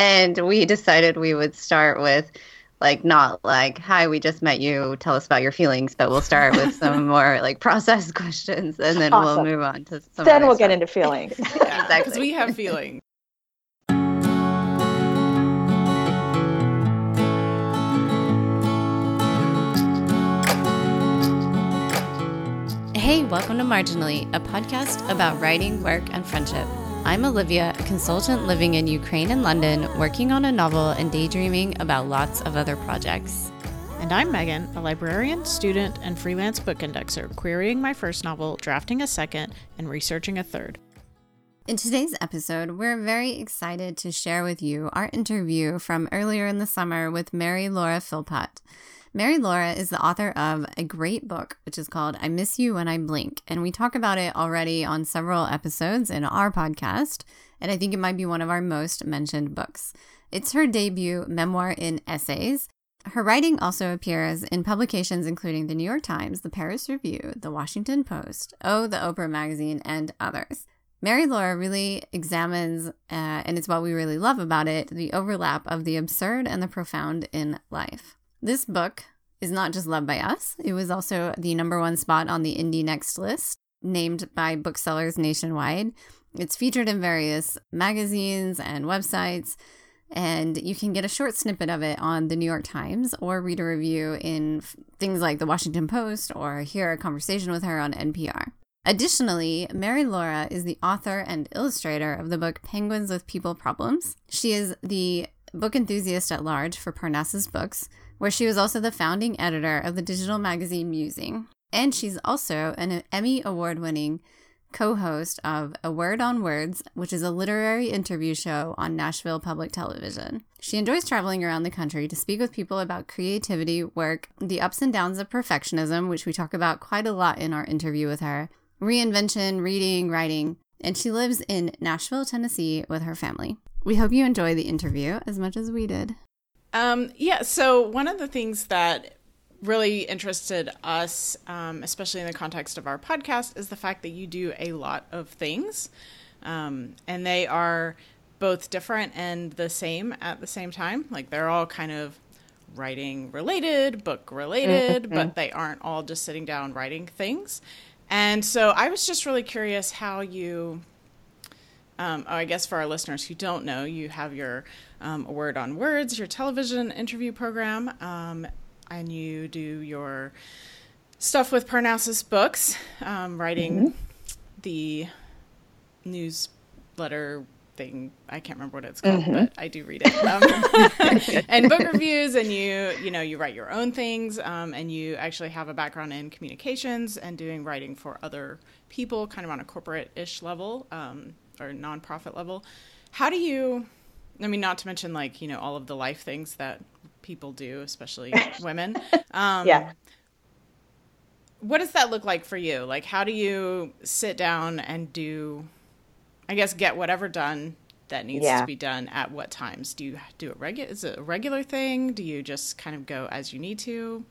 And we decided we would start with like not like hi we just met you tell us about your feelings but we'll start with some more like process questions and then awesome. we'll move on to some then we'll stuff. get into feelings yeah, exactly because we have feelings Hey, welcome to Marginally, a podcast about writing, work, and friendship. I'm Olivia, a consultant living in Ukraine and London, working on a novel and daydreaming about lots of other projects. And I'm Megan, a librarian, student, and freelance book indexer, querying my first novel, drafting a second, and researching a third. In today's episode, we're very excited to share with you our interview from earlier in the summer with Mary Laura Philpott. Mary Laura is the author of a great book, which is called I Miss You When I Blink. And we talk about it already on several episodes in our podcast. And I think it might be one of our most mentioned books. It's her debut memoir in essays. Her writing also appears in publications including the New York Times, the Paris Review, the Washington Post, Oh, the Oprah Magazine, and others. Mary Laura really examines, uh, and it's what we really love about it, the overlap of the absurd and the profound in life. This book is not just loved by us, it was also the number one spot on the Indie Next list, named by booksellers nationwide. It's featured in various magazines and websites, and you can get a short snippet of it on the New York Times or read a review in things like the Washington Post or hear a conversation with her on NPR. Additionally, Mary Laura is the author and illustrator of the book Penguins with People Problems. She is the book enthusiast at large for Parnassus Books, where she was also the founding editor of the digital magazine Musing. And she's also an Emmy Award winning co host of A Word on Words, which is a literary interview show on Nashville Public Television. She enjoys traveling around the country to speak with people about creativity, work, the ups and downs of perfectionism, which we talk about quite a lot in our interview with her, reinvention, reading, writing, and she lives in Nashville, Tennessee with her family. We hope you enjoy the interview as much as we did. Um, yeah, so one of the things that really interested us, um, especially in the context of our podcast, is the fact that you do a lot of things. Um, and they are both different and the same at the same time. Like they're all kind of writing related, book related, mm-hmm. but they aren't all just sitting down writing things. And so I was just really curious how you um, oh, I guess for our listeners who don't know, you have your um, Word on Words, your television interview program, um, and you do your stuff with Parnassus Books, um, writing mm-hmm. the newsletter thing. I can't remember what it's called, mm-hmm. but I do read it. Um, and book reviews, and you you know you write your own things, um, and you actually have a background in communications and doing writing for other people, kind of on a corporate ish level. Um, or nonprofit level. How do you? I mean, not to mention like you know all of the life things that people do, especially women. Um, yeah. What does that look like for you? Like, how do you sit down and do? I guess get whatever done that needs yeah. to be done at what times? Do you do it regular? Is it a regular thing? Do you just kind of go as you need to?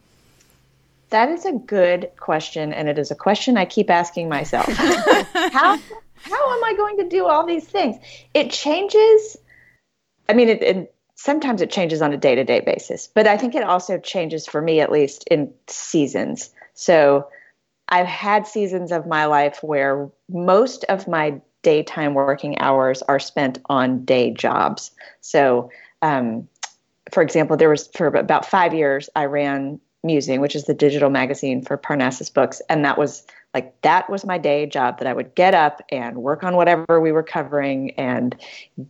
That is a good question, and it is a question I keep asking myself. how how am I going to do all these things? It changes. I mean, it, it sometimes it changes on a day to day basis, but I think it also changes for me, at least in seasons. So I've had seasons of my life where most of my daytime working hours are spent on day jobs. So, um, for example, there was for about five years, I ran Musing, which is the digital magazine for Parnassus Books, and that was like that was my day job that I would get up and work on whatever we were covering and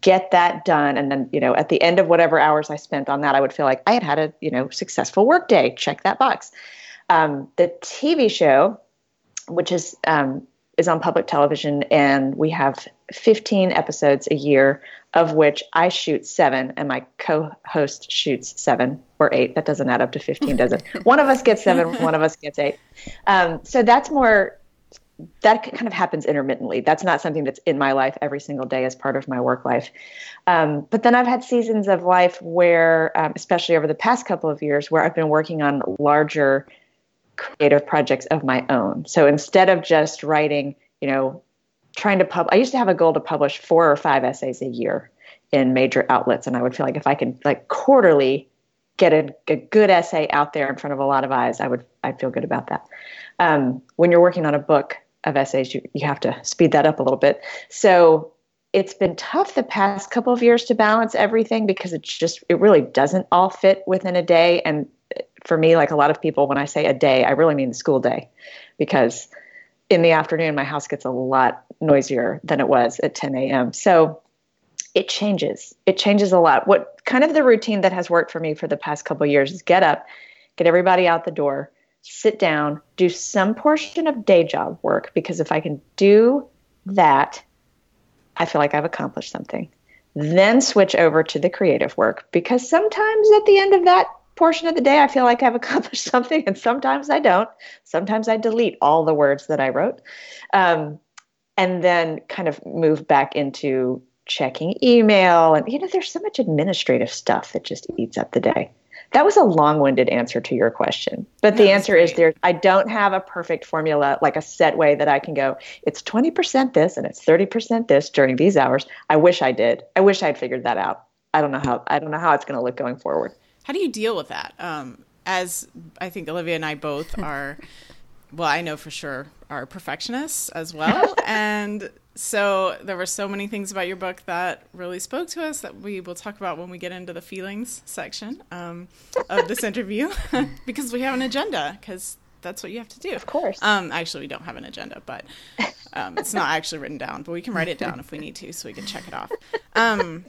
get that done. And then, you know, at the end of whatever hours I spent on that, I would feel like I had had a, you know, successful work day. Check that box. Um, the TV show, which is um, is on public television, and we have 15 episodes a year, of which I shoot seven, and my co-host shoots seven or eight. That doesn't add up to 15, does it? one of us gets seven, one of us gets eight. Um, so that's more. That kind of happens intermittently. That's not something that's in my life every single day as part of my work life. Um, but then I've had seasons of life where, um, especially over the past couple of years, where I've been working on larger creative projects of my own. So instead of just writing, you know, trying to pub, I used to have a goal to publish four or five essays a year. in major outlets. And I would feel like if I could like quarterly get a, a good essay out there in front of a lot of eyes, I would I'd feel good about that. Um, when you're working on a book of essays, you, you have to speed that up a little bit. So it's been tough the past couple of years to balance everything because it's just it really doesn't all fit within a day and for me like a lot of people when i say a day i really mean the school day because in the afternoon my house gets a lot noisier than it was at 10 a.m so it changes. It changes a lot. What kind of the routine that has worked for me for the past couple years is get up get everybody out the door sit down do some portion of day job work because if i can do that I feel like I've accomplished something. Then switch over to the creative work because sometimes at the end of that portion of the day, I feel like I've accomplished something, and sometimes I don't. Sometimes I delete all the words that I wrote. Um, and then kind of move back into checking email. And, you know, there's so much administrative stuff that just eats up the day. That was a long-winded answer to your question. But the answer is there I don't have a perfect formula like a set way that I can go it's 20% this and it's 30% this during these hours. I wish I did. I wish I'd figured that out. I don't know how I don't know how it's going to look going forward. How do you deal with that? Um, as I think Olivia and I both are well, I know for sure are perfectionists as well. And so there were so many things about your book that really spoke to us that we will talk about when we get into the feelings section um, of this interview because we have an agenda because that's what you have to do. Of course. Um, actually we don't have an agenda but um, it's not actually written down but we can write it down if we need to so we can check it off. Um,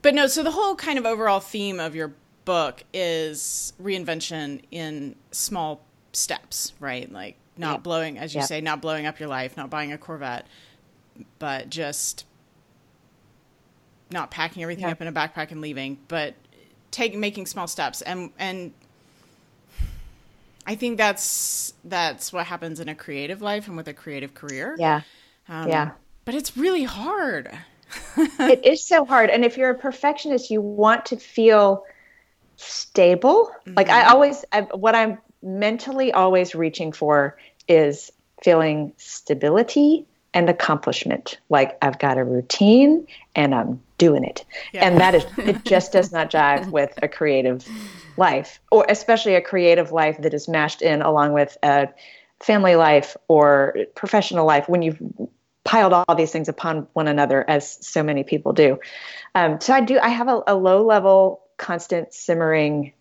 but no so the whole kind of overall theme of your book is reinvention in small steps right like not yep. blowing as you yep. say not blowing up your life not buying a corvette but just not packing everything yeah. up in a backpack and leaving, but taking making small steps and and I think that's that's what happens in a creative life and with a creative career. Yeah. Um, yeah. But it's really hard. it is so hard. And if you're a perfectionist, you want to feel stable. Mm-hmm. Like I always, I, what I'm mentally always reaching for is feeling stability and accomplishment. Like I've got a routine and I'm doing it. Yeah. And that is it just does not jive with a creative life or especially a creative life that is mashed in along with a family life or professional life when you've piled all these things upon one another as so many people do. Um, so I do I have a, a low level constant simmering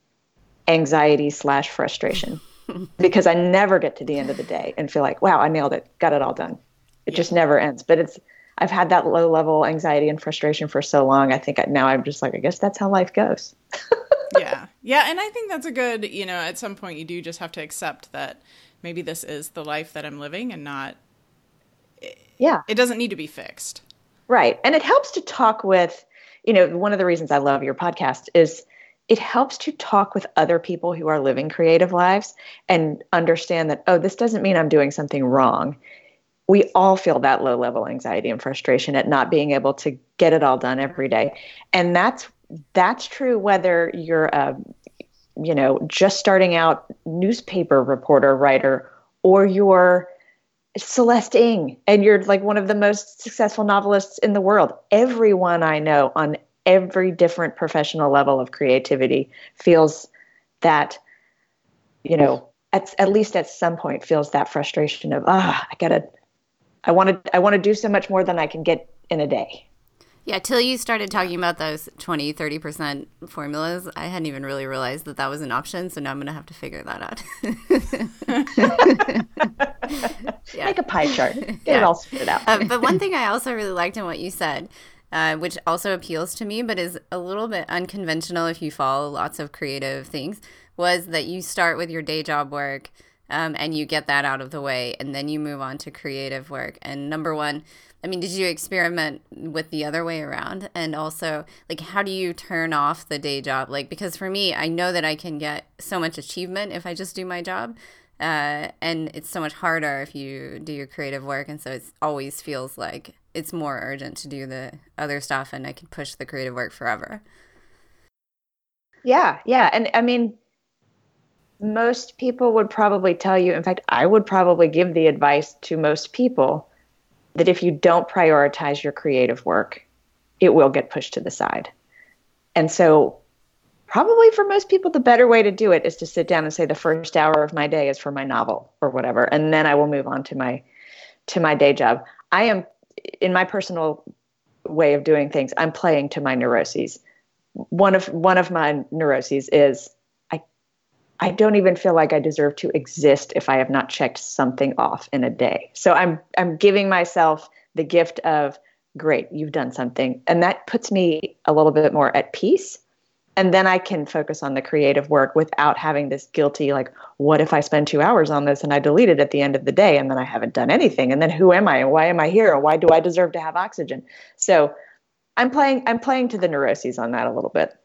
anxiety slash frustration because I never get to the end of the day and feel like, wow, I nailed it, got it all done. It yeah. just never ends. But it's I've had that low level anxiety and frustration for so long. I think now I'm just like, I guess that's how life goes. yeah. Yeah. And I think that's a good, you know, at some point you do just have to accept that maybe this is the life that I'm living and not, yeah. It doesn't need to be fixed. Right. And it helps to talk with, you know, one of the reasons I love your podcast is it helps to talk with other people who are living creative lives and understand that, oh, this doesn't mean I'm doing something wrong. We all feel that low level anxiety and frustration at not being able to get it all done every day. And that's that's true whether you're a you know just starting out newspaper reporter writer or you're Celeste Ng and you're like one of the most successful novelists in the world. Everyone i know on every different professional level of creativity feels that you know at, at least at some point feels that frustration of ah i gotta I want to I want to do so much more than I can get in a day. Yeah, till you started talking about those 20, 30% formulas, I hadn't even really realized that that was an option. So now I'm going to have to figure that out. yeah. Make a pie chart. Get yeah. it all sorted out. uh, but one thing I also really liked in what you said, uh, which also appeals to me, but is a little bit unconventional if you follow lots of creative things, was that you start with your day job work – um, and you get that out of the way and then you move on to creative work. And number one i mean did you experiment with the other way around? And also like how do you turn off the day job? Like because for me i know that i can get so much achievement if i just do my job uh, and it's so much harder if you do your creative work and so it always feels like it's more urgent to do the other stuff and i can push the creative work forever yeah yeah and i mean most people would probably tell you, in fact, I would probably give the advice to most people that if you don't prioritize your creative work, it will get pushed to the side. And so, probably for most people, the better way to do it is to sit down and say the first hour of my day is for my novel or whatever, and then I will move on to my to my day job. I am in my personal way of doing things. I'm playing to my neuroses. One of one of my neuroses is I I don't even feel like I deserve to exist if I have not checked something off in a day. So I'm I'm giving myself the gift of great, you've done something. And that puts me a little bit more at peace. And then I can focus on the creative work without having this guilty, like, what if I spend two hours on this and I delete it at the end of the day and then I haven't done anything? And then who am I why am I here? Why do I deserve to have oxygen? So I'm playing I'm playing to the neuroses on that a little bit.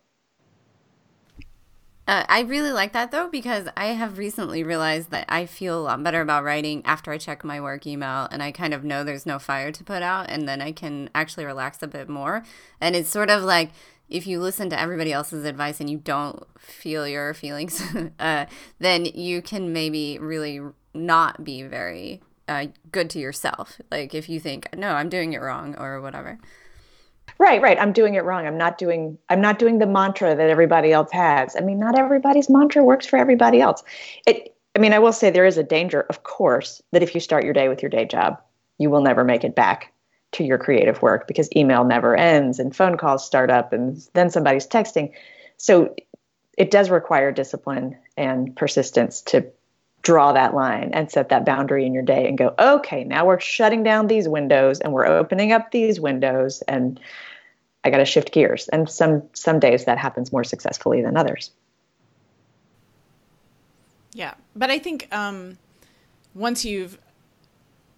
Uh, I really like that though because I have recently realized that I feel a lot better about writing after I check my work email and I kind of know there's no fire to put out and then I can actually relax a bit more. And it's sort of like if you listen to everybody else's advice and you don't feel your feelings, uh, then you can maybe really not be very uh, good to yourself. Like if you think, no, I'm doing it wrong or whatever. Right, right. I'm doing it wrong. I'm not doing I'm not doing the mantra that everybody else has. I mean, not everybody's mantra works for everybody else. It I mean, I will say there is a danger, of course, that if you start your day with your day job, you will never make it back to your creative work because email never ends and phone calls start up and then somebody's texting. So it does require discipline and persistence to draw that line and set that boundary in your day and go, okay, now we're shutting down these windows and we're opening up these windows and I got to shift gears. And some some days that happens more successfully than others. Yeah, but I think um, once you've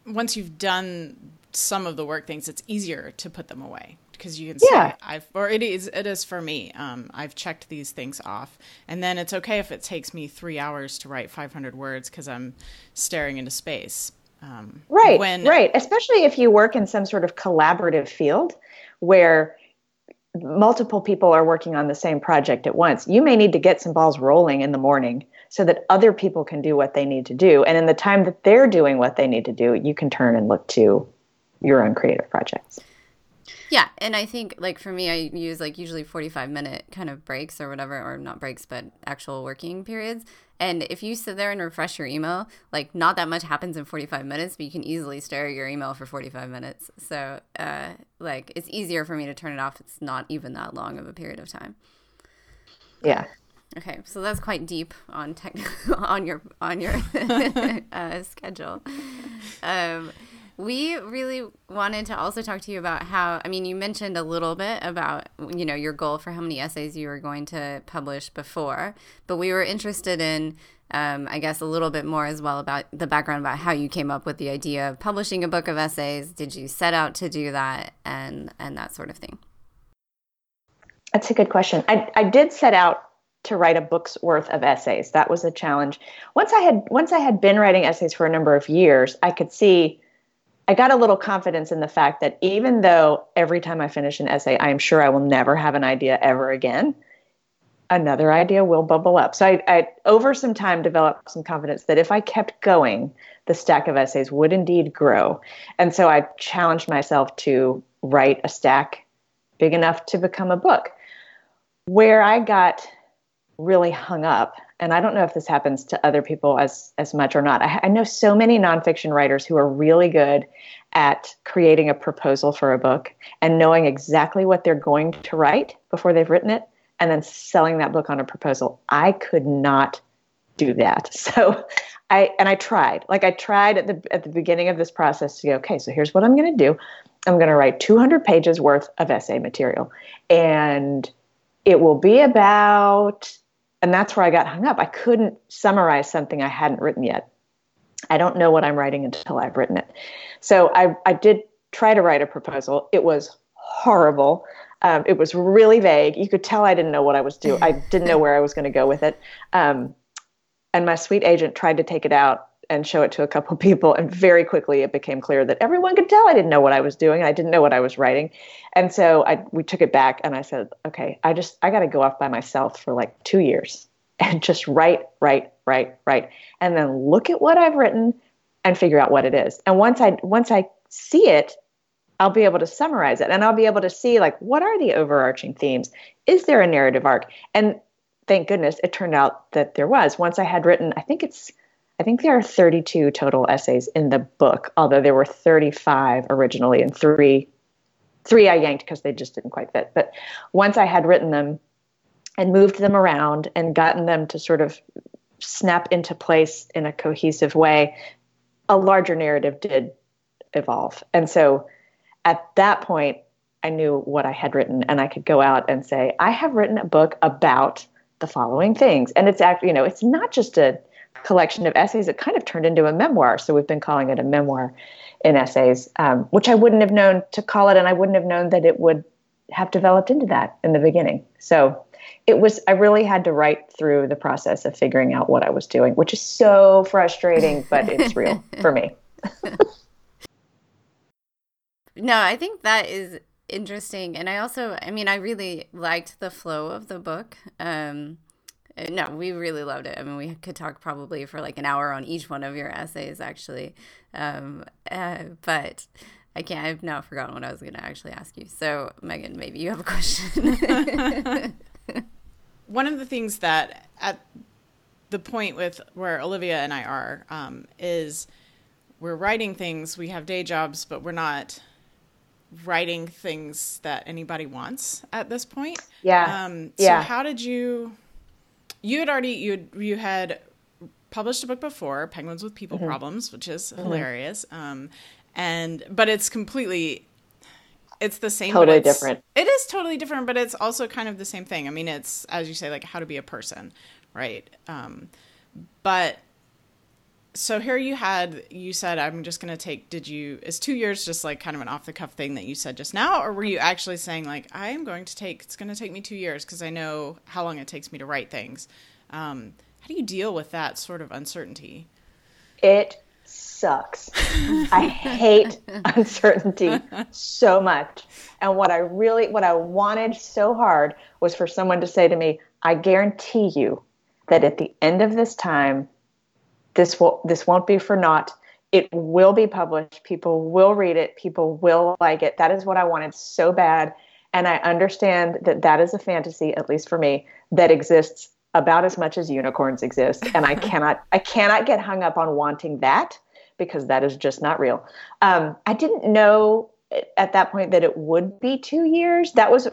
once you've done some of the work things, it's easier to put them away because you can say yeah. I've or it is it is for me. Um, I've checked these things off, and then it's okay if it takes me three hours to write 500 words because I'm staring into space. Um, right, when, right. Especially if you work in some sort of collaborative field where multiple people are working on the same project at once. You may need to get some balls rolling in the morning so that other people can do what they need to do, and in the time that they're doing what they need to do, you can turn and look to your own creative projects. Yeah, and I think like for me, I use like usually forty-five minute kind of breaks or whatever, or not breaks, but actual working periods. And if you sit there and refresh your email, like not that much happens in forty-five minutes, but you can easily stare at your email for forty-five minutes. So, uh, like it's easier for me to turn it off. It's not even that long of a period of time. Yeah. Okay, so that's quite deep on tech on your on your uh, schedule. Um, we really wanted to also talk to you about how, I mean, you mentioned a little bit about, you know, your goal for how many essays you were going to publish before, but we were interested in, um, I guess, a little bit more as well about the background about how you came up with the idea of publishing a book of essays. Did you set out to do that and, and that sort of thing? That's a good question. I, I did set out to write a book's worth of essays. That was a challenge. Once I had once I had been writing essays for a number of years, I could see I got a little confidence in the fact that even though every time I finish an essay, I am sure I will never have an idea ever again, another idea will bubble up. So I, I, over some time, developed some confidence that if I kept going, the stack of essays would indeed grow. And so I challenged myself to write a stack big enough to become a book. Where I got really hung up and I don't know if this happens to other people as as much or not. I, I, know so many nonfiction writers who are really good at creating a proposal for a book and knowing exactly what they're going to write before they've written it, and then selling that book on a proposal. I could not do that. So I and I tried. Like I tried at the at the beginning of this process to go, okay, so here's what I'm going to do. I'm going to write 200 pages worth of essay material, and it will be about and that's where I got hung up. I couldn't summarize something I hadn't written yet. I don't know what I'm writing until I've written it. So I, I did try to write a proposal. It was horrible. Um, it was really vague. You could tell I didn't know what I was doing. I didn't know where I was going to go with it. Um, and my sweet agent tried to take it out and show it to a couple people and very quickly it became clear that everyone could tell I didn't know what I was doing. I didn't know what I was writing. And so I we took it back and I said, "Okay, I just I got to go off by myself for like 2 years and just write, write, write, write and then look at what I've written and figure out what it is." And once I once I see it, I'll be able to summarize it and I'll be able to see like what are the overarching themes? Is there a narrative arc? And thank goodness it turned out that there was. Once I had written, I think it's I think there are 32 total essays in the book, although there were 35 originally and 3 3 I yanked because they just didn't quite fit. But once I had written them and moved them around and gotten them to sort of snap into place in a cohesive way, a larger narrative did evolve. And so at that point, I knew what I had written and I could go out and say, I have written a book about the following things. And it's actually, you know, it's not just a collection of essays. It kind of turned into a memoir. So we've been calling it a memoir in essays, um, which I wouldn't have known to call it. And I wouldn't have known that it would have developed into that in the beginning. So it was, I really had to write through the process of figuring out what I was doing, which is so frustrating, but it's real for me. no, I think that is interesting. And I also, I mean, I really liked the flow of the book. Um, no, we really loved it. I mean, we could talk probably for like an hour on each one of your essays, actually. Um, uh, but I can't, I've now forgotten what I was going to actually ask you. So, Megan, maybe you have a question. one of the things that at the point with where Olivia and I are um, is we're writing things, we have day jobs, but we're not writing things that anybody wants at this point. Yeah. Um, so yeah. how did you? You had already you had, you had published a book before, Penguins with People mm-hmm. Problems, which is mm-hmm. hilarious. Um, and but it's completely it's the same totally different it is totally different but it's also kind of the same thing i mean it's as you say like how to be a person right um, but so here you had you said i'm just going to take did you is two years just like kind of an off the cuff thing that you said just now? Or were you actually saying like i am going to take it's going to take me two years because i know how long it takes me to write things. Um, how do you deal with that sort of uncertainty? It sucks. I hate uncertainty so much. And what i really what i wanted so hard was for someone to say to me i guarantee you that at the end of this time this will this won't be for naught. It will be published. People will read it. People will like it. That is what i wanted so bad. And i understand that that is a fantasy at least for me that exists about as much as unicorns exist. And i cannot i cannot get hung up on wanting that because that is just not real. Um, i didn't know at that point that it would be two years. That was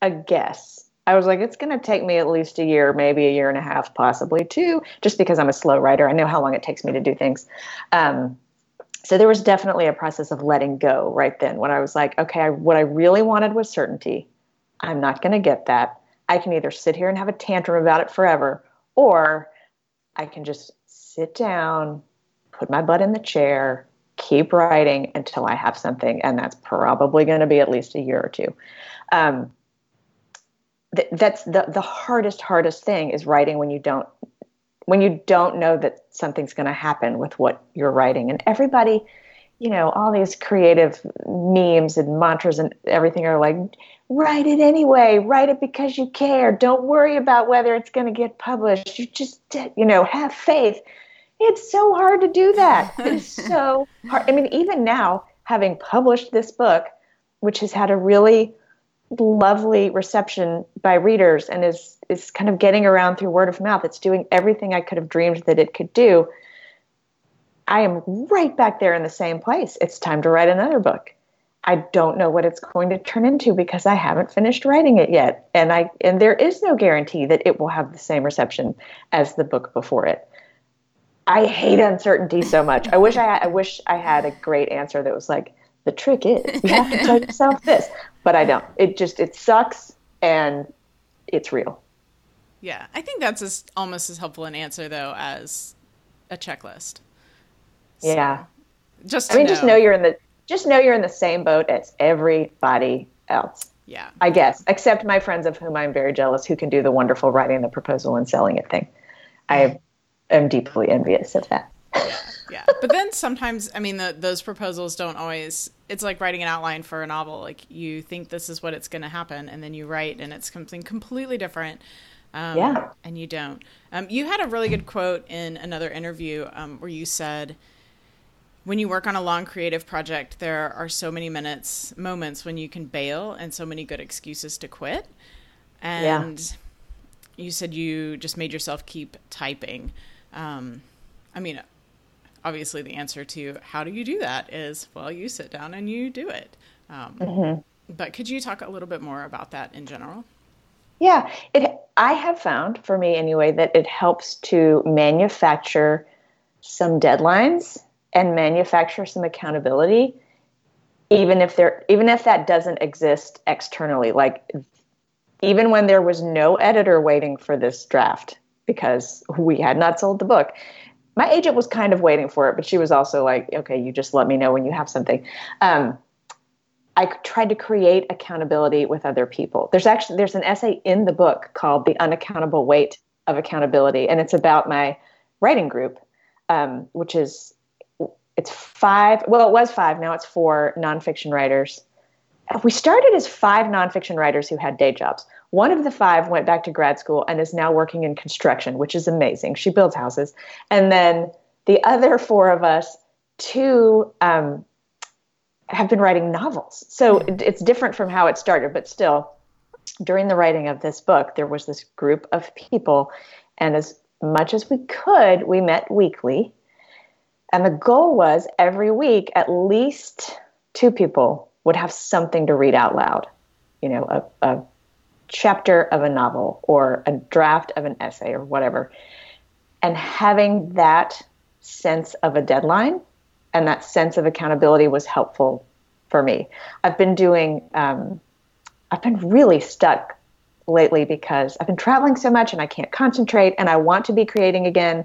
a guess I was like, it's going to take me at least a year, maybe a year and a half, possibly two, just because I'm a slow writer. I know how long it takes me to do things. Um, so there was definitely a process of letting go right then when I was like, okay, I, what I really wanted was certainty. I'm not going to get that. I can either sit here and have a tantrum about it forever, or I can just sit down, put my butt in the chair, keep writing until I have something. And that's probably going to be at least a year or two. Um, th- that's the the hardest hardest thing is writing when you don't when you don't know that something's going to happen with what you're writing. And everybody you know all these creative memes and mantras and everything are like write it anyway. Write it because you care. Don't worry about whether it's going to get published. You just you know have faith. It's so hard to do that. It's so hard. I mean even now having published this book which has had a really lovely reception by readers and is is kind of getting around through word of mouth. It's doing everything I could have dreamed that it could do. I am right back there in the same place. It's time to write another book. I don't know what it's going to turn into because I haven't finished writing it yet. And I and there is no guarantee that it will have the same reception as the book before it. I hate uncertainty so much. I wish I I wish I had a great answer that was like the trick is you have to tell yourself this but i don't. It just it sucks and it's real. Yeah i think that's as, almost as helpful an answer though as a checklist. So, yeah. just i mean know. just know. you're in the just know you're in the same boat as everybody else. Yeah. I guess except my friends of whom i'm very jealous who can do the wonderful writing the proposal and selling it thing. I am deeply envious of that yeah. But then sometimes, I mean, the, those proposals don't always. It's like writing an outline for a novel. Like you think this is what it's going to happen, and then you write, and it's something completely different. Um, yeah. And you don't. Um, you had a really good quote in another interview um, where you said, when you work on a long creative project, there are so many minutes, moments when you can bail, and so many good excuses to quit. And yeah. you said you just made yourself keep typing. Um, I mean, obviously, the answer to how do you do that is well, you sit down and you do it. Um, mm-hmm. But could you talk a little bit more about that in general? Yeah, it. I have found, for me anyway, that it helps to manufacture some deadlines and manufacture some accountability even if there even if that doesn't exist externally like even when there was no editor waiting for this draft because we had not sold the book my agent was kind of waiting for it but she was also like okay you just let me know when you have something um, i tried to create accountability with other people there's actually there's an essay in the book called the unaccountable weight of accountability and it's about my writing group um, which is it's five. Well, it was five. Now it's four nonfiction writers. We started as five nonfiction writers who had day jobs. One of the five went back to grad school and is now working in construction, which is amazing. She builds houses. And then the other four of us, two um, have been writing novels. So it's different from how it started, but still, during the writing of this book, there was this group of people. And as much as we could, we met weekly and the goal was every week, at least two people would have something to read out loud. You know, a, a chapter of a novel or a draft of an essay or whatever. And having that sense of a deadline and that sense of accountability was helpful for me. I've been doing, um, I've been really stuck lately because I've been traveling so much and I can't concentrate and I want to be creating again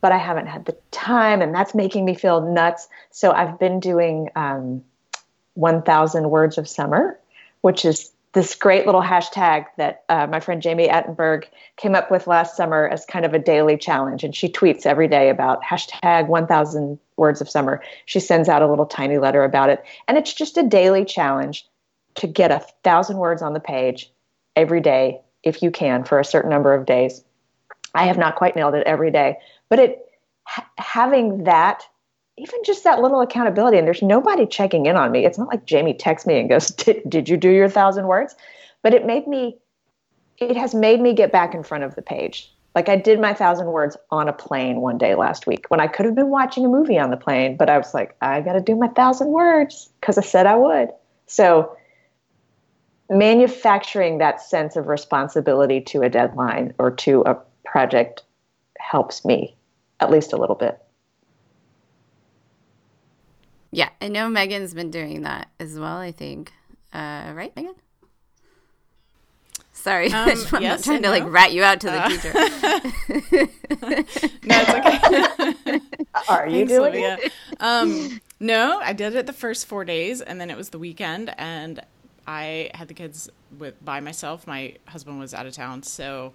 but I haven't had the time, and that's making me feel nuts. So I've been doing um, 1,000 words of summer, which is this great little hashtag that uh, my friend Jami Attenberg came up with last summer as kind of a daily challenge. And she tweets every day about hashtag 1000 words of summer. She sends out a little tiny letter about it. And it's just a daily challenge to get a thousand words on the page every day, if you can, for a certain number of days. I have not quite nailed it every day, but it ha- having that even just that little accountability and there's nobody checking in on me. It's not like jami texts me and goes did you do your thousand words? But it made me it has made me get back in front of the page. Like i did my thousand words on a plane one day last week when i could have been watching a movie on the plane but i was like i got to do my thousand words because i said i would. So manufacturing that sense of responsibility to a deadline or to a project helps me at least a little bit. Yeah, I know Megan's been doing that as well, I think. Uh, right, Megan? Sorry, um, I'm yes not trying to no. like rat you out to the uh, teacher. no, it's okay. Are you Thanks, doing Olivia. it? Um, no, I did it the first four days, and then it was the weekend, and I had the kids with by myself. My husband was out of town, so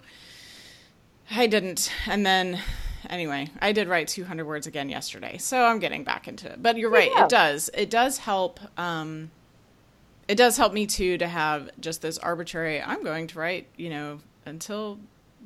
I didn't. And then, anyway, I did write 200 words again yesterday, so I'm getting back into it. But you're right, yeah. it does. It does help. Um, it does help me too to have just this arbitrary. I'm going to write, you know, until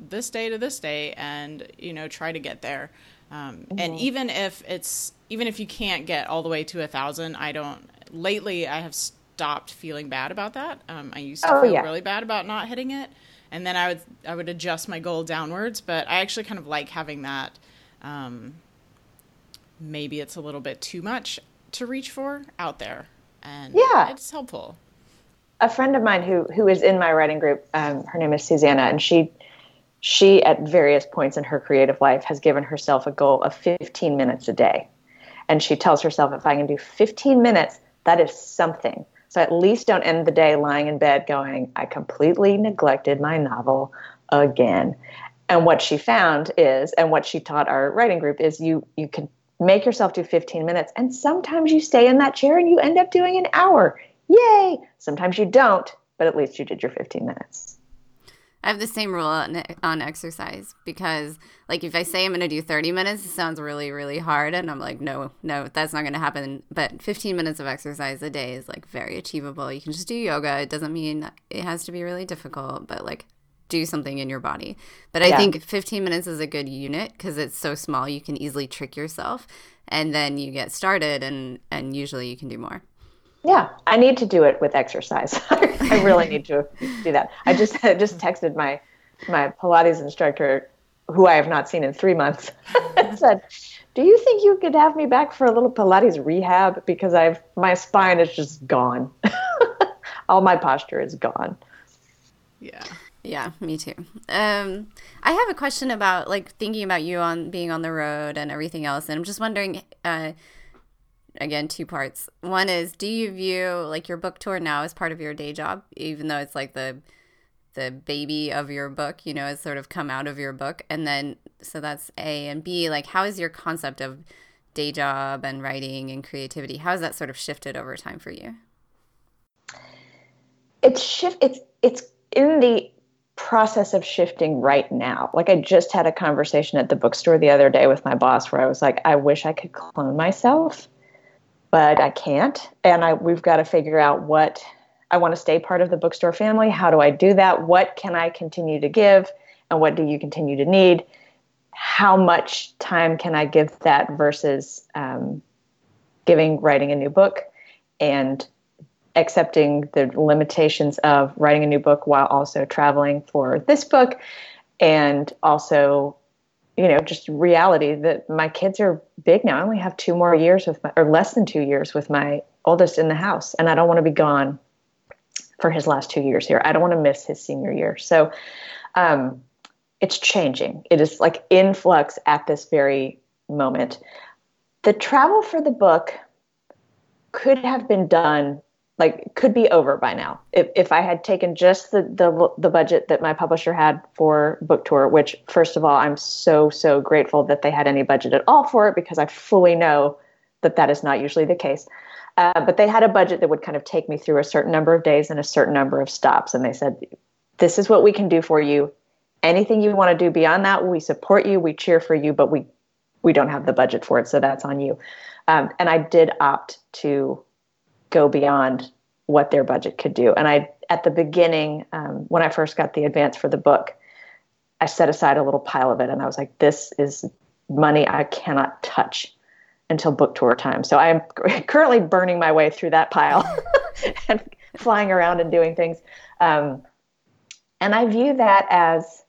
this day to this day, and you know, try to get there. Um, mm-hmm. And even if it's even if you can't get all the way to a thousand, I don't. Lately, I have stopped feeling bad about that. Um, I used to oh, feel yeah. really bad about not hitting it and then I would I would adjust my goal downwards. But I actually kind of like having that. Um, maybe it's a little bit too much to reach for out there, and yeah, it's helpful. A friend of mine who who is in my writing group, um, her name is Susanna, and she she at various points in her creative life has given herself a goal of 15 minutes a day, and she tells herself if I can do 15 minutes, that is something. So at least don't end the day lying in bed going, I completely neglected my novel again. And what she found is, and what she taught our writing group is you you can make yourself do 15 minutes and sometimes you stay in that chair and you end up doing an hour. Yay! Sometimes you don't, but at least you did your 15 minutes. I have the same rule on, on exercise because, like, if I say I'm going to do 30 minutes, it sounds really, really hard. And I'm like, no, no, that's not going to happen. But 15 minutes of exercise a day is, like, very achievable. You can just do yoga. It doesn't mean it has to be really difficult, but, like, do something in your body. But I yeah. think 15 minutes is a good unit because it's so small, you can easily trick yourself. and then you get started and and usually you can do more yeah. I need to do it with exercise. I really need to do that. I just I just texted my my pilates instructor who i have not seen in three months and said do you think you could have me back for a little pilates rehab? Because i've my spine is just gone. All my posture is gone. Yeah. Yeah, me too. Um, I have a question about like thinking about you on being on the road and everything else, and I'm just wondering. Uh, again, two parts. One is, do you view like your book tour now as part of your day job, even though it's like the the baby of your book, you know, it's sort of come out of your book, and then so that's A and B. Like, how is your concept of day job and writing and creativity? How has that sort of shifted over time for you? It's shift. It's it's in the process of shifting right now. Like I just had a conversation at the bookstore the other day with my boss where I was like, I wish I could clone myself, but I can't. And I we've got to figure out what I want to stay part of the bookstore family. How do I do that? What can I continue to give? And what do you continue to need? How much time can I give that versus um, giving writing a new book? And accepting the limitations of writing a new book while also traveling for this book and also you know just reality that my kids are big now. I only have two more years with my or less than two years with my oldest in the house and i don't want to be gone for his last two years here. I don't want to miss his senior year. So um, it's changing. It is like in flux at this very moment. The travel for the book could have been done like could be over by now. If, if i had taken just the, the the budget that my publisher had for book tour which first of all i'm so so grateful that they had any budget at all for it because i fully know that that is not usually the case. Uh, but they had a budget that would kind of take me through a certain number of days and a certain number of stops and they said this is what we can do for you. Anything you want to do beyond that we support you we cheer for you but we we don't have the budget for it so that's on you. Um, and i did opt to go beyond what their budget could do. And I, at the beginning, um, when I first got the advance for the book, I set aside a little pile of it, and I was like, "This is money I cannot touch until book tour time." So I am currently burning my way through that pile and flying around and doing things. Um, and I view that as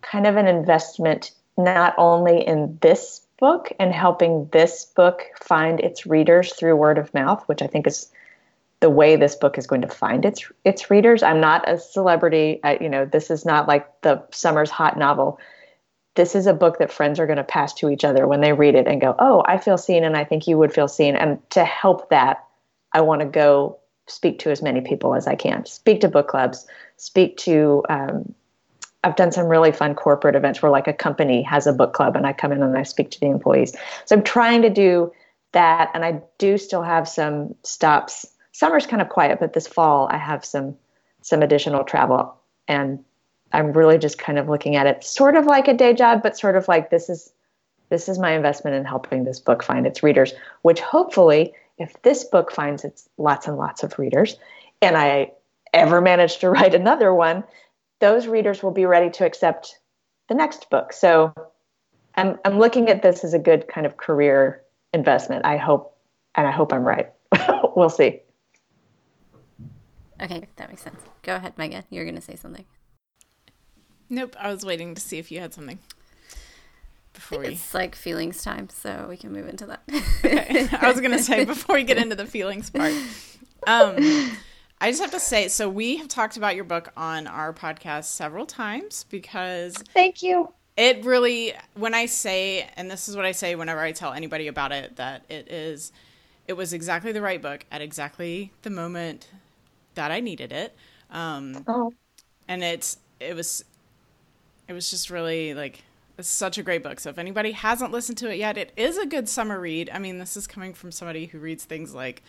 kind of an investment, not only in this book and helping this book find its readers through word of mouth, which I think is the way this book is going to find its its readers. I'm not a celebrity. I, you know, this is not like the summer's hot novel. This is a book that friends are going to pass to each other when they read it and go, "Oh, I feel seen, and I think you would feel seen." And to help that, I want to go speak to as many people as I can. Speak to book clubs. Speak to um, I've done some really fun corporate events where like a company has a book club and I come in and I speak to the employees. So I'm trying to do that and I do still have some stops. Summer's kind of quiet, but this fall I have some some additional travel and I'm really just kind of looking at it sort of like a day job, but sort of like this is this is my investment in helping this book find its readers, which hopefully if this book finds its lots and lots of readers and I ever manage to write another one, those readers will be ready to accept the next book. So I'm, I'm looking at this as a good kind of career investment. I hope, and I hope I'm right. we'll see. Okay, that makes sense. Go ahead, Megan. You're going to say something. Nope, I was waiting to see if you had something. Before we... It's like feelings time, so we can move into that. okay. I was going to say before we get into the feelings part. Um, I just have to say, so we have talked about your book on our podcast several times because thank you. It really, when I say, and this is what I say whenever I tell anybody about it, that it is, it was exactly the right book at exactly the moment that I needed it. Um, oh. And it's, it was, it was just really like, it's such a great book. So if anybody hasn't listened to it yet, it is a good summer read. I mean, this is coming from somebody who reads things like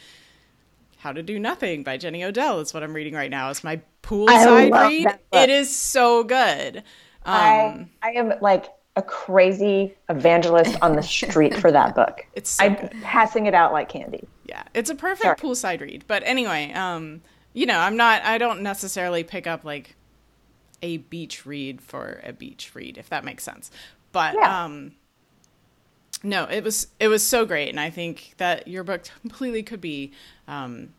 how to Do Nothing by Jenny Odell is what I'm reading right now. It's my poolside read. It is so good. Um, I, I am like a crazy evangelist on the street for that book. It's so I'm good. passing it out like candy. Yeah, it's a perfect Sorry. poolside read. But anyway, um, you know, I'm not. I don't necessarily pick up like a beach read for a beach read, if that makes sense. But yeah. um, no, it was it was so great, and I think that your book completely could be um,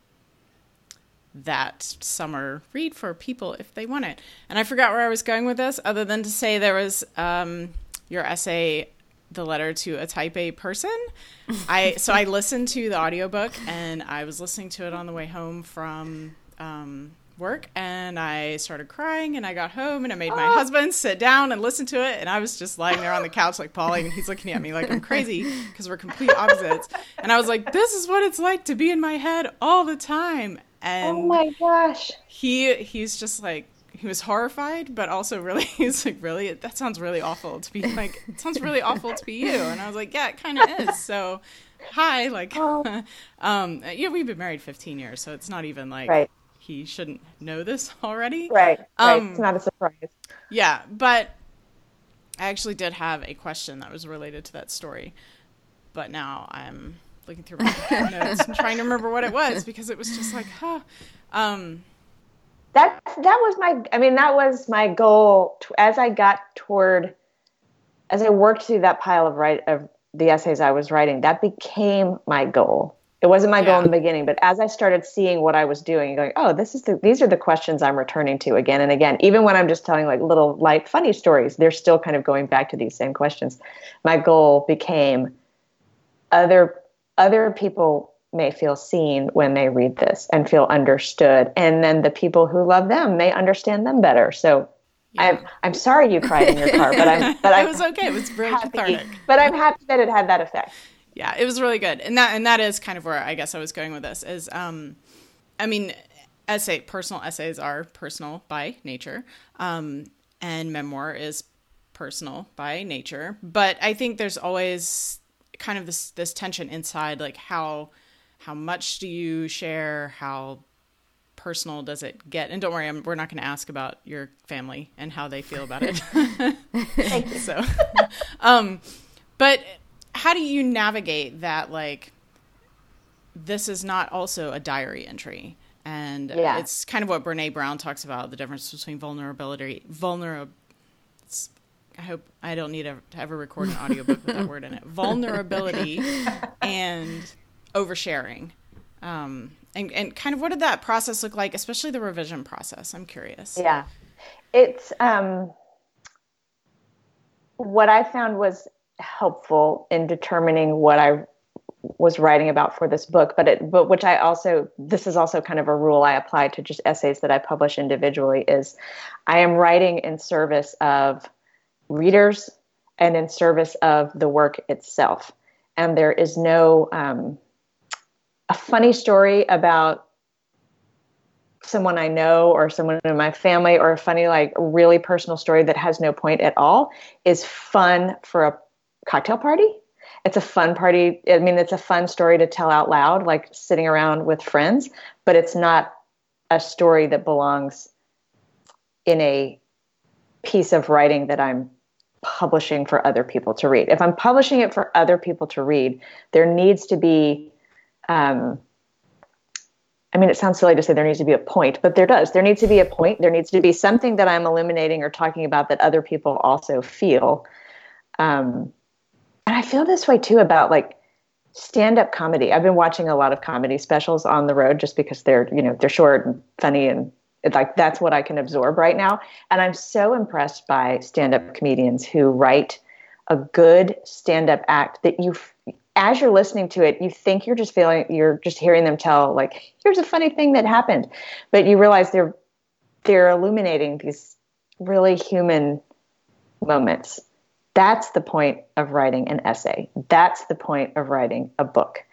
that summer read for people if they want it. And I forgot where I was going with this, other than to say there was um, your essay, "The Letter to a Type A Person." I so I listened to the audiobook, and I was listening to it on the way home from. Um, work and I started crying and I got home and I made my oh. husband sit down and listen to it and I was just lying there on the couch like Polly and he's looking at me like I'm crazy because we're complete opposites. And I was like this is what it's like to be in my head all the time. And oh my gosh. he he's just like he was horrified but also really he's like really? That sounds really awful to be like it sounds really awful to be you. And I was like yeah it kind of is. So hi like oh. um yeah we've been married 15 years so it's not even like right he shouldn't know this already. Right. Right. Um, it's not a surprise. Yeah, but I actually did have a question that was related to that story, but now I'm looking through my notes and trying to remember what it was because it was just like, huh. Um, that that was my. I mean, that was my goal as I got toward, as I worked through that pile of write of the essays I was writing. That became my goal it wasn't my yeah. goal in the beginning, but as I started seeing what I was doing, going, oh, this is the these are the questions I'm returning to again and again. Even when I'm just telling like little light funny stories, they're still kind of going back to these same questions. My goal became other other people may feel seen when they read this and feel understood, and then the people who love them may understand them better. So. I'm I'm sorry you cried in your car, but I'm but I was okay. It was very happy, cathartic. But I'm happy that it had that effect yeah, it was really good, and that and that is kind of where I guess I was going with this. Is um, I mean, essay personal essays are personal by nature, um, and memoir is personal by nature. But I think there's always kind of this this tension inside, like how how much do you share, how personal does it get? And don't worry, I'm, we're not going to ask about your family and how they feel about it. Thank you. So, um, but how do you navigate that like this is not also a diary entry? And yeah. it's kind of what Brené Brown talks about the difference between vulnerability vulnerable i hope i don't need to ever record an audiobook with that word in it. Vulnerability and oversharing. Um, and, and kind of what did that process look like especially the revision process? I'm curious. Yeah. It's um, what i found was helpful in determining what I was writing about for this book but it but which I also this is also kind of a rule I apply to just essays that I publish individually is I am writing in service of readers and in service of the work itself. And there is no um, a funny story about someone I know or someone in my family or a funny like really personal story that has no point at all is fun for a cocktail party. It's a fun party. I mean, it's a fun story to tell out loud, like sitting around with friends, but it's not a story that belongs in a piece of writing that I'm publishing for other people to read. If I'm publishing it for other people to read, there needs to be, um, I mean, it sounds silly to say there needs to be a point, but there does. There needs to be a point. There needs to be something that I'm illuminating or talking about that other people also feel. Um, and I feel this way too about like stand up comedy. I've been watching a lot of comedy specials on the road just because they're, you know, they're short and funny and like that's what I can absorb right now. And I'm so impressed by stand up comedians who write a good stand up act that you as you're listening to it, you think you're just feeling you're just hearing them tell like here's a funny thing that happened, but you realize they're they're illuminating these really human moments that's the point of writing an essay. That's the point of writing a book.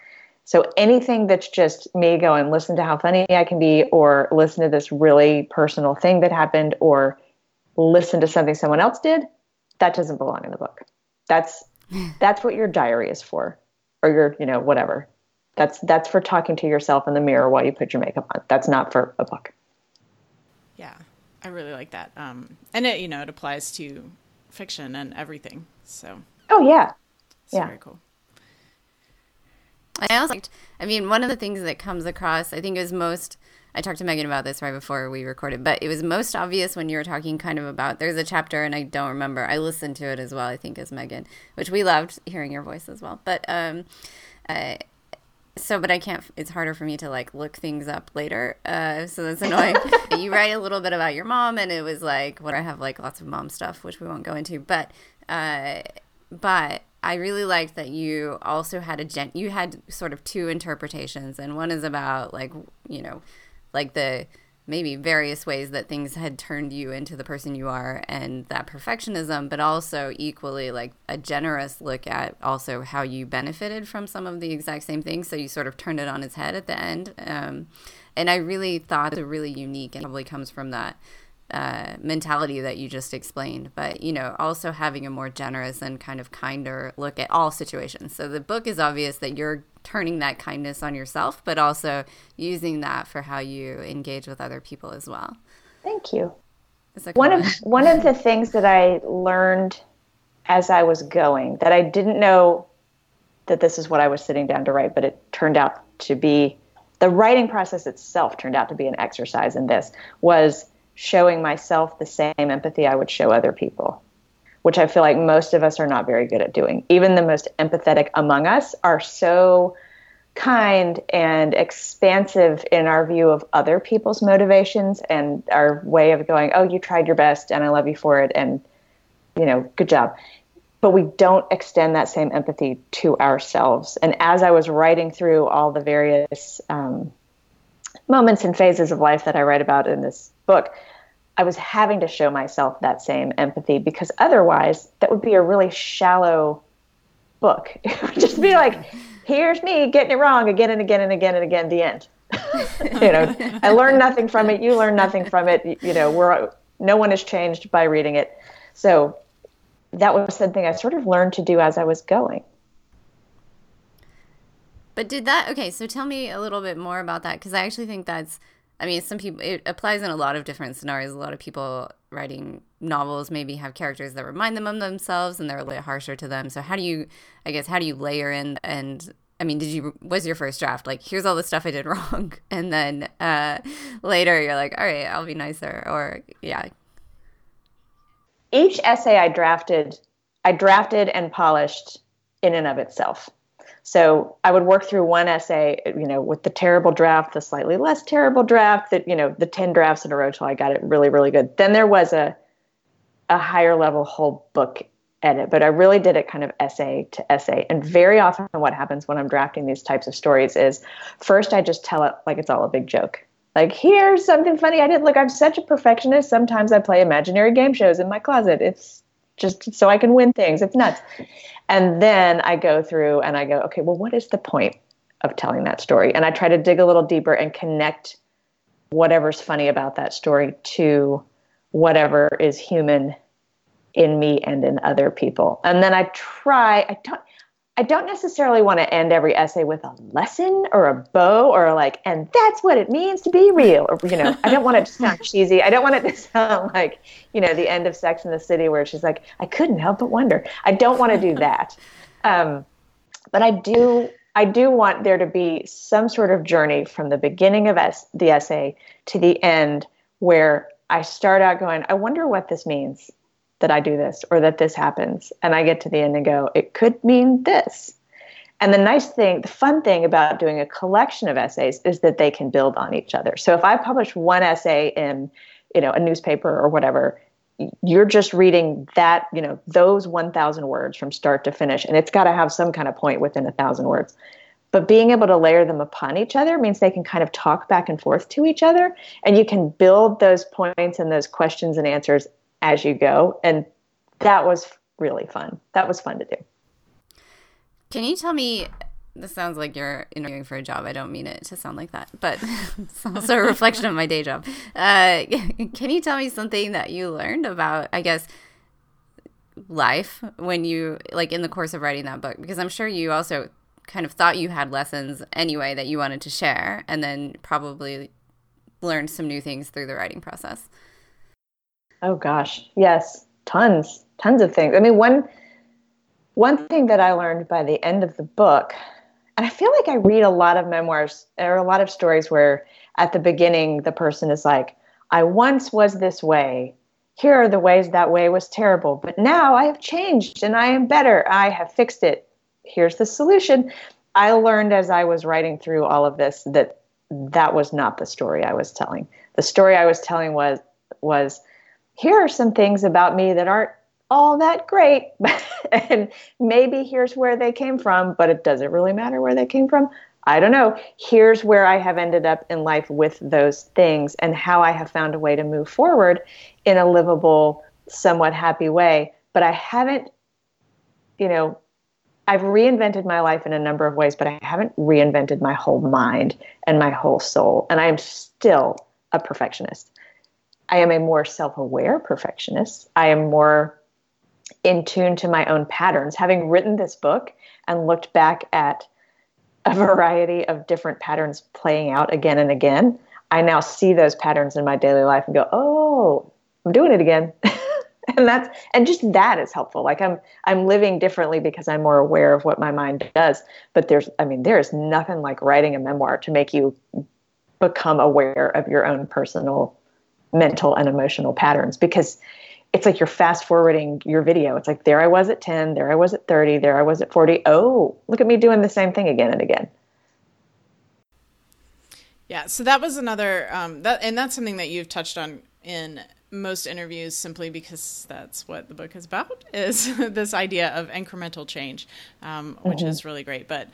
So anything that's just me going, listen to how funny I can be, or listen to this really personal thing that happened, or listen to something someone else did, that doesn't belong in the book. That's that's what your diary is for, or your, you know, whatever. That's that's for talking to yourself in the mirror while you put your makeup on. That's not for a book. Yeah, I really like that. Um, and it, you know, it applies to fiction and everything. So. Oh yeah. It's yeah. very cool. I also, I mean, one of the things that comes across, I think, it was most. I talked to Megan about this right before we recorded, but it was most obvious when you were talking kind of about. There's a chapter, and I don't remember. I listened to it as well. I think as Megan, which we loved hearing your voice as well. But um, uh, so but i can't it's harder for me to like look things up later. Uh, so that's annoying. You write a little bit about your mom and it was like what i have like lots of mom stuff which we won't go into but uh, but i really liked that you also had a gen you had sort of two interpretations and one is about like you know like the maybe various ways that things had turned you into the person you are and that perfectionism but also equally like a generous look at also how you benefited from some of the exact same things. So you sort of turned it on its head at the end. Um, and i really thought it really unique and probably comes from that uh, mentality that you just explained, but you know, also having a more generous and kind of kinder look at all situations. So the book is obvious that you're turning that kindness on yourself, but also using that for how you engage with other people as well. Thank you. One of one of the things that I learned as I was going that I didn't know that this is what I was sitting down to write, but it turned out to be the writing process itself turned out to be an exercise in this was showing myself the same empathy I would show other people, which I feel like most of us are not very good at doing. Even the most empathetic among us are so kind and expansive in our view of other people's motivations and our way of going, oh, you tried your best and I love you for it and, you know, good job. But we don't extend that same empathy to ourselves. And as I was writing through all the various um, moments and phases of life that I write about in this book, I was having to show myself that same empathy because otherwise that would be a really shallow book. It would just be like, here's me getting it wrong again and again and again and again, the end. you know, I learned nothing from it. You learn nothing from it. You know, we're, no one is changed by reading it. So that was something I sort of learned to do as I was going. But did that, okay, so tell me a little bit more about that because I actually think that's I mean, some people it applies in a lot of different scenarios. A lot of people writing novels maybe have characters that remind them of themselves, and they're a little harsher to them. So how do you, I guess, how do you layer in? And I mean, did you was your first draft like here's all the stuff I did wrong, and then uh, later you're like, all right, I'll be nicer, or yeah. Each essay I drafted, I drafted and polished in and of itself. So I would work through one essay, you know, with the terrible draft, the slightly less terrible draft, that you know, the ten drafts in a row till I got it really, really good. Then there was a a higher level whole book edit, but I really did it kind of essay to essay. And very often, what happens when I'm drafting these types of stories is first I just tell it like it's all a big joke. Like, here's something funny I didn't Look, I'm such a perfectionist. Sometimes I play imaginary game shows in my closet. It's just so I can win things. It's nuts. And then I go through and I go, okay, well, what is the point of telling that story? And I try to dig a little deeper and connect whatever's funny about that story to whatever is human in me and in other people. And then I try, I don't, I don't necessarily want to end every essay with a lesson or a bow or like, and that's what it means to be real. Or, you know, I don't want it to sound cheesy. I don't want it to sound like, you know, the end of Sex in the City where she's like, I couldn't help but wonder. I don't want to do that. Um, but I do, I do want there to be some sort of journey from the beginning of es- the essay to the end where I start out going, I wonder what this means that I do this or that this happens. And I get to the end and go, it could mean this. And the nice thing, the fun thing about doing a collection of essays is that they can build on each other. So if I publish one essay in, you know, a newspaper or whatever, you're just reading that, you know, those 1,000 words from start to finish, and it's got to have some kind of point within a thousand words. But being able to layer them upon each other means they can kind of talk back and forth to each other, and you can build those points and those questions and answers as you go. And that was really fun. That was fun to do. Can you tell me? This sounds like you're interviewing for a job. I don't mean it to sound like that, but it's also a reflection of my day job. Uh, can you tell me something that you learned about, I guess, life when you, like, in the course of writing that book? Because I'm sure you also kind of thought you had lessons anyway that you wanted to share, and then probably learned some new things through the writing process. Oh gosh, yes, tons, tons of things. I mean, one one thing that I learned by the end of the book, And I feel like I read a lot of memoirs or a lot of stories where at the beginning the person is like, I once was this way. Here are the ways that way was terrible, but now I have changed and I am better. I have fixed it. Here's the solution. I learned as I was writing through all of this that that was not the story I was telling. The story I was telling was was here are some things about me that aren't all that great and maybe here's where they came from but it doesn't really matter where they came from. I don't know. Here's where i have ended up in life with those things and how i have found a way to move forward in a livable somewhat happy way. But i haven't you know i've reinvented my life in a number of ways but i haven't reinvented my whole mind and my whole soul. And i am still a perfectionist I am a more self aware perfectionist. I am more in tune to my own patterns. Having written this book and looked back at a variety of different patterns playing out again and again, I now see those patterns in my daily life and go, "Oh, I'm doing it again." and that's and just that is helpful. Like I'm I'm living differently because I'm more aware of what my mind does. But there's I mean, there is nothing like writing a memoir to make you become aware of your own personal mental and emotional patterns because it's like you're fast forwarding your video. It's like there I was at 10, there I was at 30, there I was at 40. Oh, look at me doing the same thing again and again. Yeah, so that was another um, that, and that's something that you've touched on in most interviews, simply because that's what the book is about. Is this idea of incremental change, um, which mm-hmm. is really great. But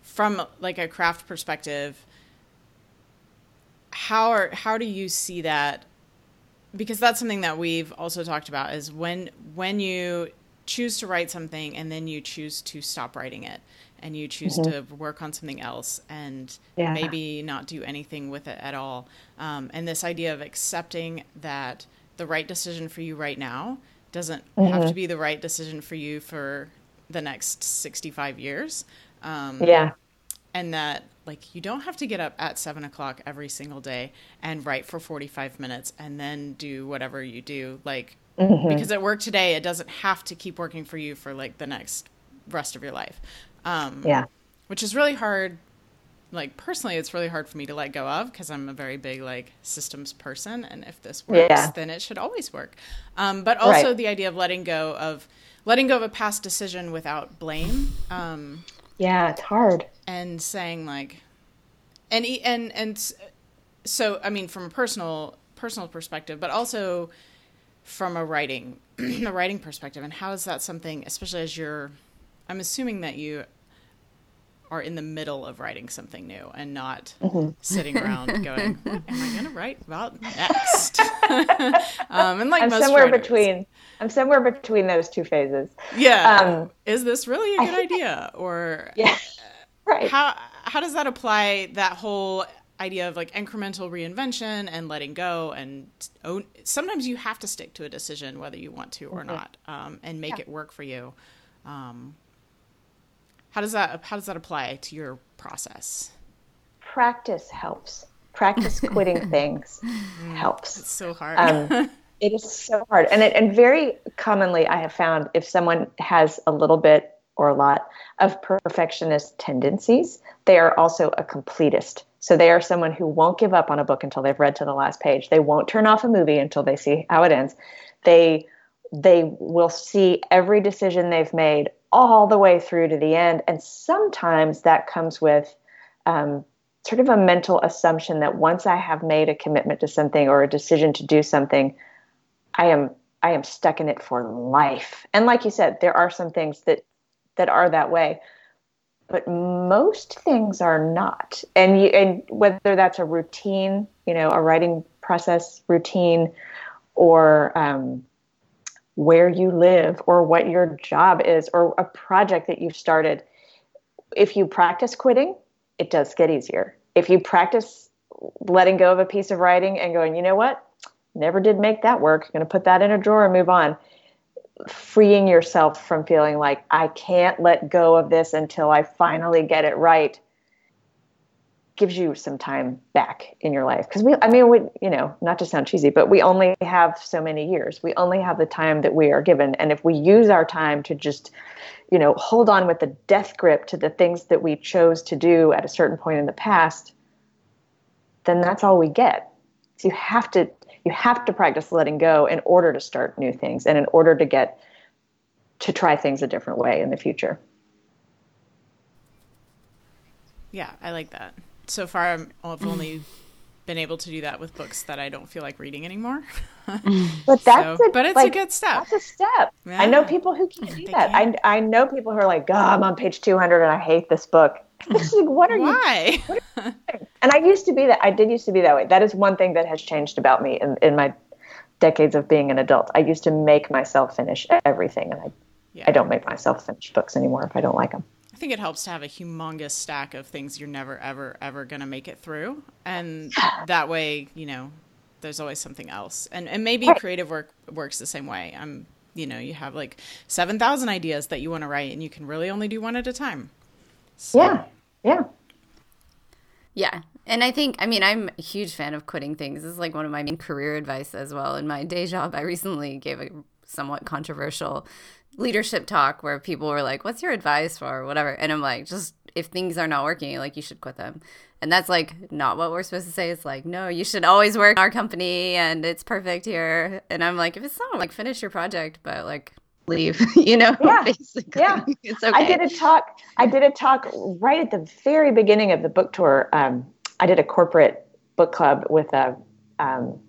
from like a craft perspective, how are how do you see that because that's something that we've also talked about is when when you choose to write something and then you choose to stop writing it and you choose mm-hmm. to work on something else and yeah. maybe not do anything with it at all um, and this idea of accepting that the right decision for you right now doesn't mm-hmm. have to be the right decision for you for the next 65 years um, yeah and that like you don't have to get up at seven o'clock every single day and write for 45 minutes and then do whatever you do like mm-hmm. because it worked today it doesn't have to keep working for you for like the next rest of your life um, yeah which is really hard like personally it's really hard for me to let go of because i'm a very big like systems person and if this works yeah. then it should always work um, but also right. the idea of letting go of letting go of a past decision without blame um, yeah it's hard and saying like and and and so i mean from a personal personal perspective but also from a writing a writing perspective and how is that something especially as you're i'm assuming that you are in the middle of writing something new and not mm-hmm. sitting around going what am i going to write about next? Um, and like i'm somewhere writers, between i'm somewhere between those two phases. Yeah. Um, is this really a good idea? Or yeah right. How how does that apply that whole idea of like incremental reinvention and letting go and own sometimes you have to stick to a decision whether you want to or mm-hmm. not um, and make yeah. it work for you. Um, how does that how does that apply to your process? Practice helps. Practice quitting things mm, helps. it's so hard. Um, it is so hard. And it, and very commonly i have found if someone has a little bit or a lot of perfectionist tendencies, they are also a completist. So they are someone who won't give up on a book until they've read to the last page. They won't turn off a movie until they see how it ends. They they will see every decision they've made all the way through to the end. And sometimes that comes with um, sort of a mental assumption that once I have made a commitment to something or a decision to do something, I am I am stuck in it for life. And like you said, there are some things that that are that way. But most things are not. And you and whether that's a routine you know a writing process routine or um, where you live or what your job is or a project that you've started if you practice quitting it does get easier. If you practice letting go of a piece of writing and going you know what? Never did make that work. I'm going to put that in a drawer and move on freeing yourself from feeling like I can't let go of this until I finally get it right. gives you some time back in your life. Because we i mean we you know not to sound cheesy but we only have so many years. We only have the time that we are given. And if we use our time to just you know hold on with the death grip to the things that we chose to do at a certain point in the past then that's all we get. So you have to you have to practice letting go in order to start new things and in order to get to try things a different way in the future yeah i like that so far I've only been able to do that with books that I don't feel like reading anymore. but that's so, a, but it's like, a good step. That's a step. Yeah. I know people who can do that. Can. I I know people who are like, "God, oh, I'm on page 200 and I hate this book." Like, what are Why? you? Why? and I used to be that. I did used to be that way. That is one thing that has changed about me in in my decades of being an adult. I used to make myself finish everything, and I yeah. I don't make myself finish books anymore if I don't like them. I think it helps to have a humongous stack of things you're never, ever, ever going to make it through. And that way, you know, there's always something else. And, and maybe creative work works the same way. I'm, you know, you have like 7,000 ideas that you want to write and you can really only do one at a time. So. Yeah. Yeah. Yeah. And I think, I mean, I'm a huge fan of quitting things. This is like one of my main career advice as well. In my day job, I recently gave a somewhat controversial leadership talk where people were like, "What's your advice for whatever?" And I'm like, "Just if things are not working, like you should quit them." And that's like not what we're supposed to say. It's like, "No, you should always work in our company and it's perfect here." And I'm like, "If it's not like finish your project, but like leave, you know?" Yeah. Basically. Yeah. It's okay. I did a talk I did a talk right at the very beginning of the book tour. Um, I did a corporate book club with a um,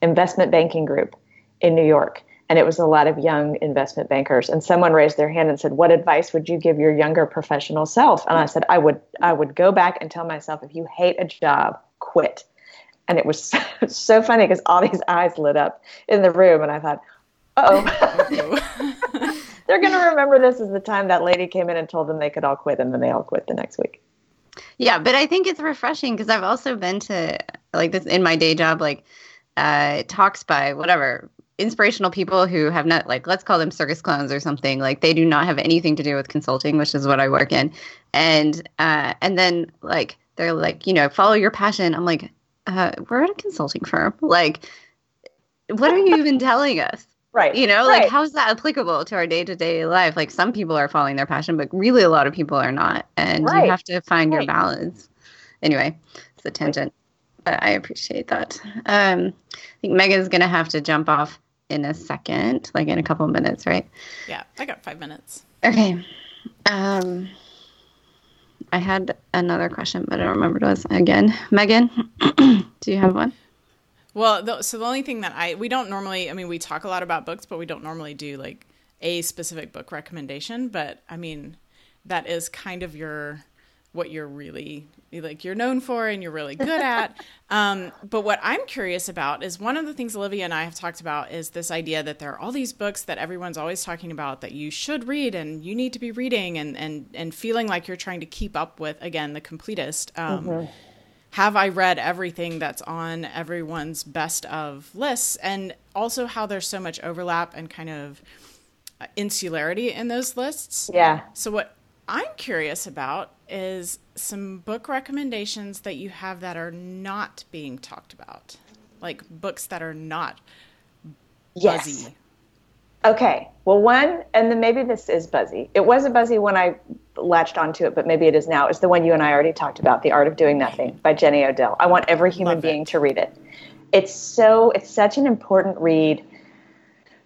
investment banking group in New York and it was a lot of young investment bankers and someone raised their hand and said what advice would you give your younger professional self and i said i would i would go back and tell myself if you hate a job quit and it was so, so funny because all these eyes lit up in the room and i thought oh they're going to remember this as the time that lady came in and told them they could all quit and then they all quit the next week. Yeah but i think it's refreshing because i've also been to like this in my day job like uh, talks by whatever inspirational people who have not like let's call them circus clowns or something. Like they do not have anything to do with consulting which is what i work in. And uh and then like they're like you know follow your passion. I'm like uh we're at a consulting firm. Like what are you even telling us right you know right. like how is that applicable to our day-to-day life like some people are following their passion but really a lot of people are not and right. you have to find right. your balance anyway it's a tangent but I appreciate that. Um, I think Megan's going to have to jump off in a second, like in a couple of minutes, right? Yeah, I got five minutes. Okay. Um, I had another question, but I don't remember what it was. Again, Megan, do you have one? Well, the, so the only thing that I we don't normally, I mean, we talk a lot about books, but we don't normally do like a specific book recommendation. But I mean, that is kind of your what you're really like you're known for and you're really good at. Um, but what I'm curious about is one of the things Olivia and I have talked about is this idea that there are all these books that everyone's always talking about that you should read and you need to be reading and and and feeling like you're trying to keep up with again the completist. Um, mm-hmm. Have I read everything that's on everyone's best of lists? And also how there's so much overlap and kind of uh, insularity in those lists. Yeah. So what I'm curious about is some book recommendations that you have that are not being talked about, like books that are not yes. buzzy. Okay. Well, one, and then maybe this is buzzy. It wasn't buzzy when I latched onto it, but maybe it is now. is the one you and I already talked about, The Art of Doing Nothing by Jenny Odell. I want every human Love being it. to read it. It's so, it's such an important read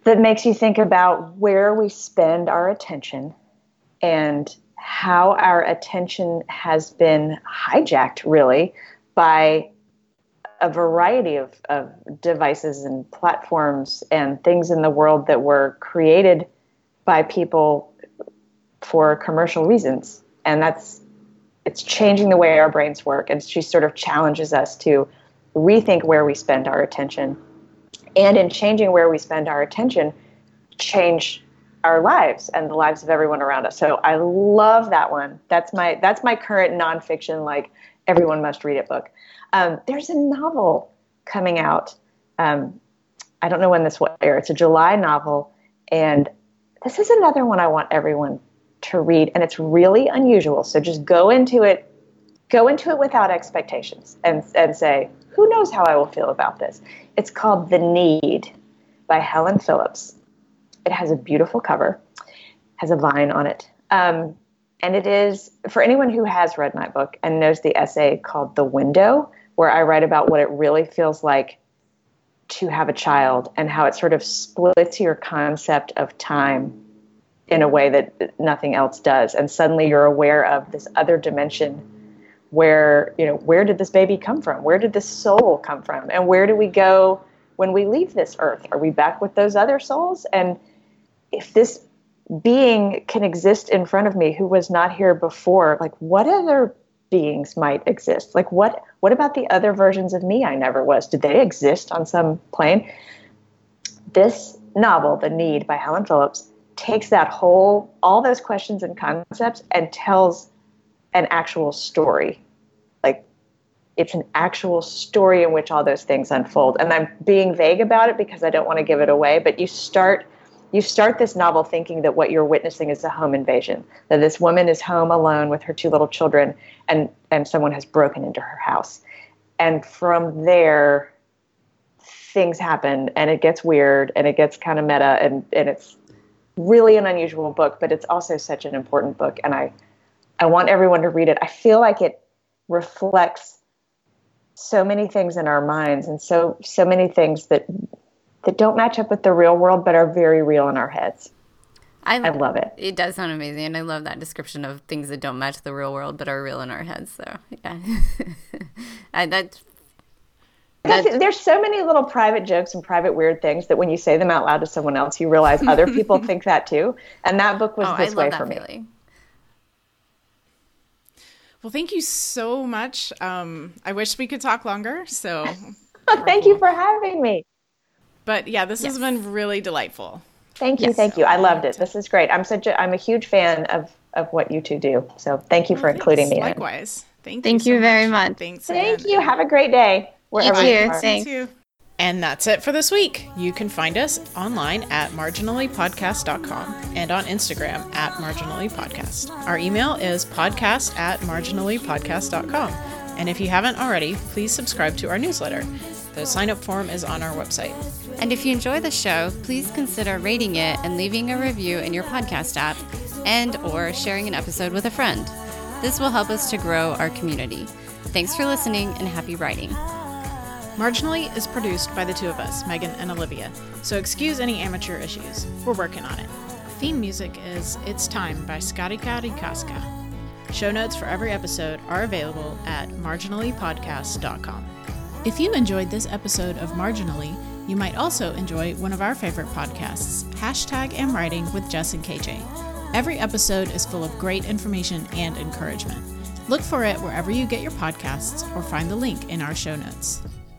that makes you think about where we spend our attention and how our attention has been hijacked really by a variety of, of devices and platforms and things in the world that were created by people for commercial reasons and that's it's changing the way our brains work and she sort of challenges us to rethink where we spend our attention and in changing where we spend our attention change our lives and the lives of everyone around us. So I love that one. That's my that's my current nonfiction like everyone must read it book. Um, there's a novel coming out. Um, I don't know when this will air. It's a July novel, and this is another one I want everyone to read, and it's really unusual. So just go into it go into it without expectations and, and say, who knows how I will feel about this? It's called The Need by Helen Phillips. It has a beautiful cover, has a vine on it. Um, and it is for anyone who has read my book and knows the essay called The Window, where I write about what it really feels like to have a child and how it sort of splits your concept of time in a way that nothing else does. And suddenly you're aware of this other dimension where, you know, where did this baby come from? Where did this soul come from? And where do we go when we leave this earth? Are we back with those other souls? And if this being can exist in front of me who was not here before, like what other beings might exist? Like what what about the other versions of me I never was? Did they exist on some plane? This novel, The Need by Helen Phillips, takes that whole all those questions and concepts and tells an actual story. Like it's an actual story in which all those things unfold. And I'm being vague about it because I don't want to give it away, but you start you start this novel thinking that what you're witnessing is a home invasion that this woman is home alone with her two little children and and someone has broken into her house and from there things happen and it gets weird and it gets kind of meta and and it's really an unusual book but it's also such an important book and i i want everyone to read it i feel like it reflects so many things in our minds and so so many things that that don't match up with the real world but are very real in our heads. I, I love it. It does sound amazing, and I love that description of things that don't match the real world but are real in our heads. So yeah, I, that's there's so many little private jokes and private weird things that when you say them out loud to someone else, you realize other people think that too. And that book was oh, this way for me. Well, thank you so much. Um, I wish we could talk longer. So, thank you for having me. But yeah, this yes. has been really delightful. Thank you, yes. thank you. I loved it. This is great. I'm such a I'm a huge fan of of what you two do. So thank you well, for including me. Likewise. Thank, you. thank you, you so very much. much. Thanks. Thank you. Have a great day. Wherever you, you Thanks. You and that's it for this week. You can find us online at marginallypodcast.com and on Instagram at marginallypodcast. Our email is podcast at marginallypodcast.com. And if you haven't already, please subscribe to our newsletter. The sign up form is on our website. And if you enjoy the show, please consider rating it and leaving a review in your podcast app and or sharing an episode with a friend. This will help us to grow our community. Thanks for listening and happy writing. Marginally is produced by the two of us, Megan and Olivia, so excuse any amateur issues. We're working on it. Theme music is It's Time by Scotty Kaska. Show notes for every episode are available at marginallypodcast.com. If you enjoyed this episode of Marginally, you might also enjoy one of our favorite podcasts, Hashtag Am Writing with Jess and KJ. Every episode is full of great information and encouragement. Look for it wherever you get your podcasts or find the link in our show notes.